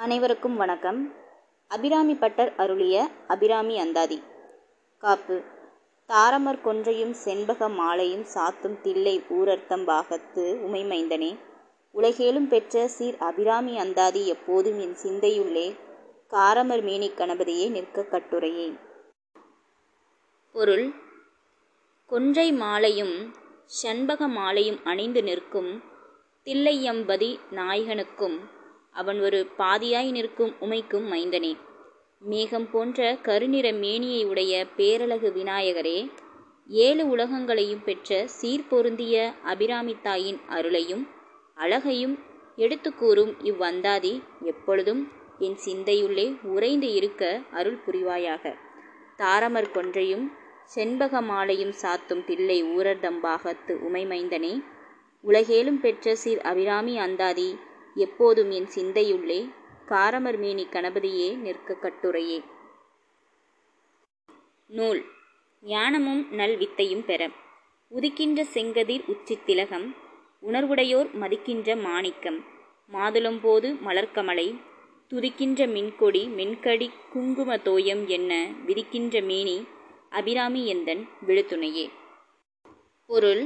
அனைவருக்கும் வணக்கம். அபிராமி பட்டர் அருளிய அபிராமி அந்தாதி. காப்பு. தாரமர் கொன்றையும் செண்பக மாலையும் சாத்தும் தில்லை ஊரர்த்தம் பாகத்து உமைமைந்தனே உலகேலும் பெற்ற சீர் அபிராமி அந்தாதி எப்போதும் என் சிந்தையுள்ளே. காரமர் மேனிக் கணபதியே நிற்க கட்டுரையே. பொருள். கொன்றை மாலையும் செண்பக மாலையும் அணிந்து நிற்கும் தில்லையம்பதி நாயகனுக்கும் அவன் ஒரு பாதியாய் நிற்கும் உமைக்கும் மைந்தனே. மேகம் போன்ற கருநிற மேனியை உடைய பேரழகு விநாயகரே ஏழு உலகங்களையும் பெற்ற சீர்பொருந்திய அபிராமி தாயின் அருளையும் அழகையும் எடுத்து கூறும் இவ்வந்தாதி எப்பொழுதும் என் சிந்தையுள்ளே உறைந்து இருக்க அருள் புரிவாயாக. தாரமர் கொன்றையும் செண்பக மாலையும் சாத்தும் பிள்ளை ஊரர்தம்பாகத்து உமைமைந்தனே உலகேலும் பெற்ற சீர் அபிராமி அந்தாதி எப்போதும் என் சிந்தையுள்ளே காரமர் மேனி கணபதியே நிற்க கட்டுரையே. நூல். ஞானமும் நல் வித்தையும் பெற. உதிக்கின்ற செங்கதிர் உச்சி திலகம் உணர்வுடையோர் மதிக்கின்ற மாணிக்கம் மாதுளம்போது மலர்க்கமலை துதிக்கின்ற மின்கொடி மென்கடி குங்கும தோயம் என்ன விதிக்கின்ற மேனி அபிராமி எந்தன் விழுத்துணையே. பொருள்.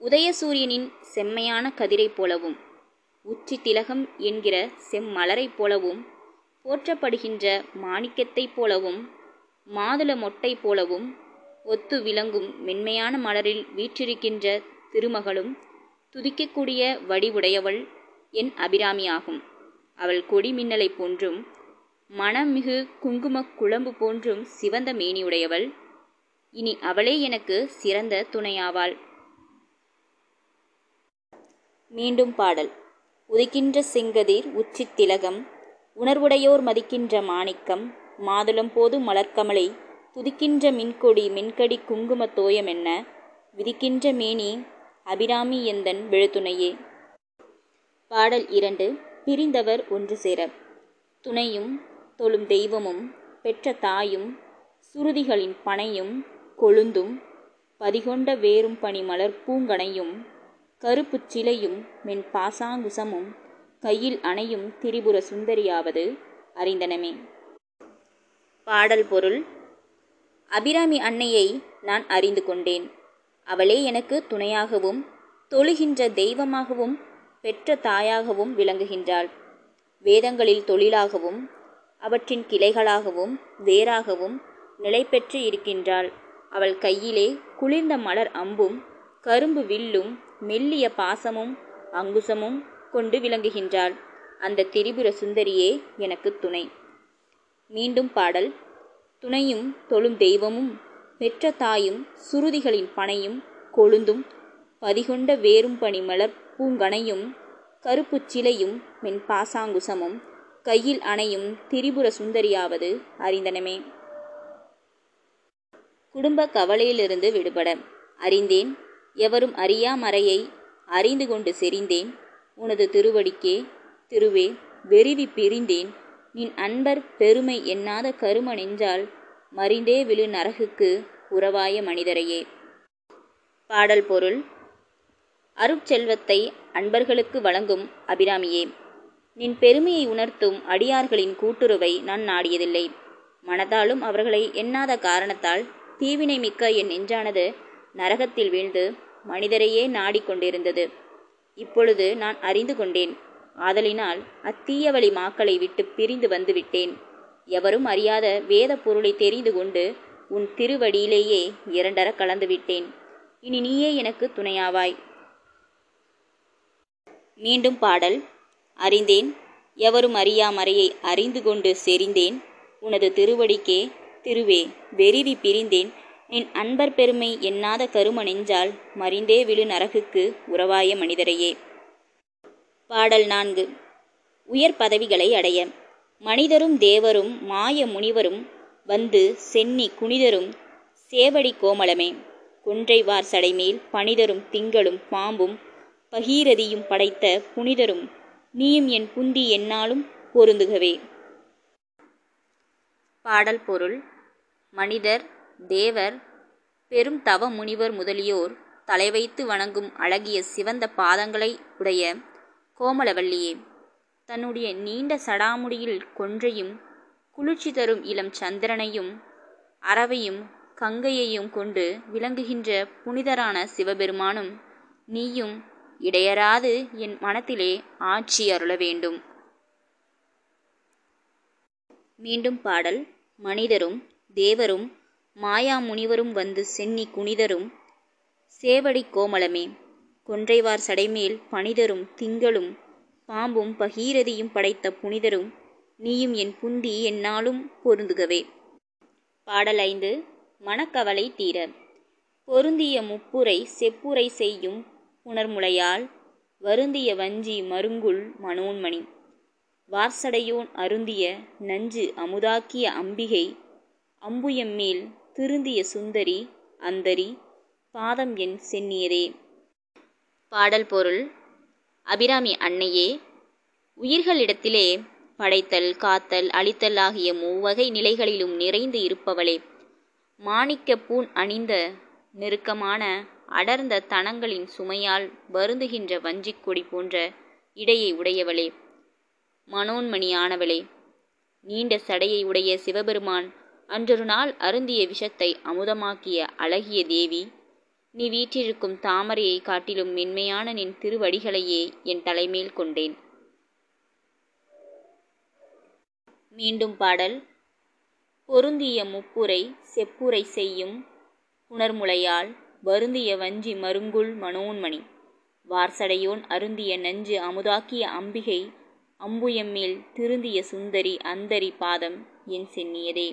உதயசூரியனின் செம்மையான கதிரைப் போலவும் உச்சி திலகம் என்கிற செம்மலரைப் போலவும் போற்றப்படுகின்ற மாணிக்கத்தைப் போலவும் மாதுள மொட்டை போலவும் ஒத்து விளங்கும் மென்மையான மலரில் வீற்றிருக்கின்ற திருமகளும் துதிக்கக்கூடிய வடிவுடையவள் என் அபிராமியாகும். அவள் கொடி மின்னலை போன்றும் மனமிகு குங்குமக் குழம்பு போன்றும் சிவந்த மேனியுடையவள். இனி அவளே எனக்கு சிறந்த துணையாவாள். மீண்டும் பாடல். உதிக்கின்ற செங்கதிர் உச்சி திலகம் உணர்வுடையோர் மதிக்கின்ற மாணிக்கம் மாதுளம் போது மலர்க்கமலை துதிக்கின்ற மின்கொடி மின்கடி குங்கும தோயமென்ன விதிக்கின்ற மேனி அபிராமி எந்தன் விழுத்துணையே பாடல் இரண்டு பிரிந்தவர் ஒன்று சேர. துணையும் தொழும் தெய்வமும் பெற்ற தாயும் சுருதிகளின் பனையும் கொழுந்தும் பதிகொண்ட வேரும் பனிமலர் பூங்கனையும் கருப்புச் சிலையும் மென் பாசாங்குசமும் கையில் அணையும் திரிபுர சுந்தரியாவது அறிந்தனமே. பாடல் பொருள் அபிராமி அன்னையை நான் அறிந்து கொண்டேன். அவளே எனக்கு துணையாகவும் தொழுகின்ற தெய்வமாகவும் பெற்ற தாயாகவும் விளங்குகின்றாள். வேதங்களில் தொழிலாகவும் அவற்றின் கிளைகளாகவும் வேறாகவும் நிலை பெற்று இருக்கின்றாள். அவள் கையிலே குளிர்ந்த மலர் அம்பும் கரும்பு வில்லும் மெல்லிய பாசமும் அங்குசமும் கொண்டு விளங்குகின்றாள். அந்த திரிபுர சுந்தரியே எனக்கு துணை. மீண்டும் பாடல். துணையும் தொழும் தெய்வமும் பெற்ற தாயும் சுருதிகளின் பனையும் கொழுந்தும் பதிகொண்ட வேரும் பனி மலர் பூங்கனையும் கருப்புச் சிலையும் மென் பாசாங்குசமும் கையில் அணையும் திரிபுர சுந்தரியாவது அறிந்தனமே. குடும்ப கவலையிலிருந்து விடுபட. அறிந்தேன். எவரும் அறியா மறையை அறிந்து கொண்டு செறிந்தேன். உனது திருவடிக்கே திருவே வெறிவி பிரிந்தேன். நின் அன்பர் பெருமை எண்ணாத கரும நெஞ்சால் மறிந்தே விழு நரகுக்கு உறவாய மனிதரையே. பாடல் பொருள். அருட்செல்வத்தை அன்பர்களுக்கு வழங்கும் அபிராமியே. நின் பெருமையை உணர்த்தும் அடியார்களின் கூட்டுறவை நான் நாடியதில்லை. மனதாலும் அவர்களை எண்ணாத காரணத்தால் தீவினை மிக்க என் நெஞ்சானது நரகத்தில் வீழ்ந்து மனிதரையே நாடிக்கொண்டிருந்தது. இப்பொழுது நான் அறிந்து கொண்டேன். ஆதலினால் அத்தீய வழி மாக்களை விட்டு பிரிந்து வந்து விட்டேன். எவரும் அறியாத வேத பொருளை தெரிந்து கொண்டு உன் திருவடியிலேயே இரண்டர கலந்து விட்டேன். இனி நீயே எனக்கு துணையாவாய். மீண்டும் பாடல். அறிந்தேன். எவரும் அறியாமறையை அறிந்து கொண்டு செறிந்தேன். உனது திருவடிக்கே திருவே வெறிவி பிரிந்தேன். நின் அன்பர் பெருமை எண்ணாத கரும நெஞ்சால் மறிந்தே விழு நரகுக்கு உறவாய மனிதரையே. பாடல் நான்கு. உயர் பதவிகளை அடைய. மனிதரும் தேவரும் மாய முனிவரும் வந்து சென்னி குனிதரும் சேவடி கோமளமே. கொன்றைவார் சடைமேல் பனிதரும் திங்களும் பாம்பும் பகீரதியும் படைத்த புனிதரும் நீயும் என் புந்தி என்னாலும் பொருந்துகவே. பாடல் பொருள். மனிதர் தேவர் பெரும் தவ முனிவர் முதலியோர் தலைவைத்து வணங்கும் அழகிய சிவந்த பாதங்களை உடைய கோமலவல்லியே தன்னுடைய நீண்ட சடாமுடியில் கொன்றையும் குளிர்ச்சி தரும் இளம் சந்திரனையும் அறவையும் கங்கையையும் கொண்டு விளங்குகின்ற புனிதரான சிவபெருமானும் நீயும் இடையராது என் மனத்திலே ஆட்சி அருள வேண்டும். மீண்டும் பாடல். மனிதரும் தேவரும் மாயா முனிவரும் வந்து சென்னி குனிதரும் சேவடி கோமளமே. கொன்றைவார் சடைமேல் பனிதரும் திங்களும் பாம்பும் பகீரதியும் படைத்த புனிதரும் நீயும் என் புந்தி என்னாலும் பொருந்துகவே. பாடல் ஐந்து மனக்கவலை தீர. பொருந்திய முப்புரை செப்புரை செய்யும் புணர்முலையால் வருந்திய வஞ்சி மருங்குள் மனோன்மணி. வார்சடையோன் அருந்திய நஞ்சு அமுதாக்கிய அம்பிகை அம்புயம்மேல் திருந்திய சுந்தரி அந்தரி பாதம் என் சென்னியரே. பாடல் பொருள் அபிராமி அன்னையே உயிர்களிடத்திலே படைத்தல் காத்தல் அழித்தல் ஆகிய மூவகை நிலைகளிலும் நிறைந்து இருப்பவளே. மாணிக்க பூன் அணிந்த நெருக்கமான அடர்ந்த தனங்களின் சுமையால் வருந்துகின்ற வஞ்சிக் கொடி போன்ற இடையை உடையவளே. மனோன்மணியானவளே. நீண்ட சடையை உடைய சிவபெருமான் அன்றொரு நாள் அருந்திய விஷத்தை அமுதமாக்கிய அழகிய தேவி நீ வீற்றிருக்கும் தாமரையை காட்டிலும் மென்மையான நின் திருவடிகளையே என் தலைமேல் கொண்டேன் மீண்டும் பாடல். பொருந்திய முப்புரை செப்புரை செய்யும் புனர்முளையால் வருந்திய வஞ்சி மருங்குள் மனோன்மணி வார்சடையோன் அருந்திய நஞ்சு அமுதாக்கிய அம்பிகை அம்புயம்மேல் திருந்திய சுந்தரி அந்தரி பாதம் என் சென்னியதே.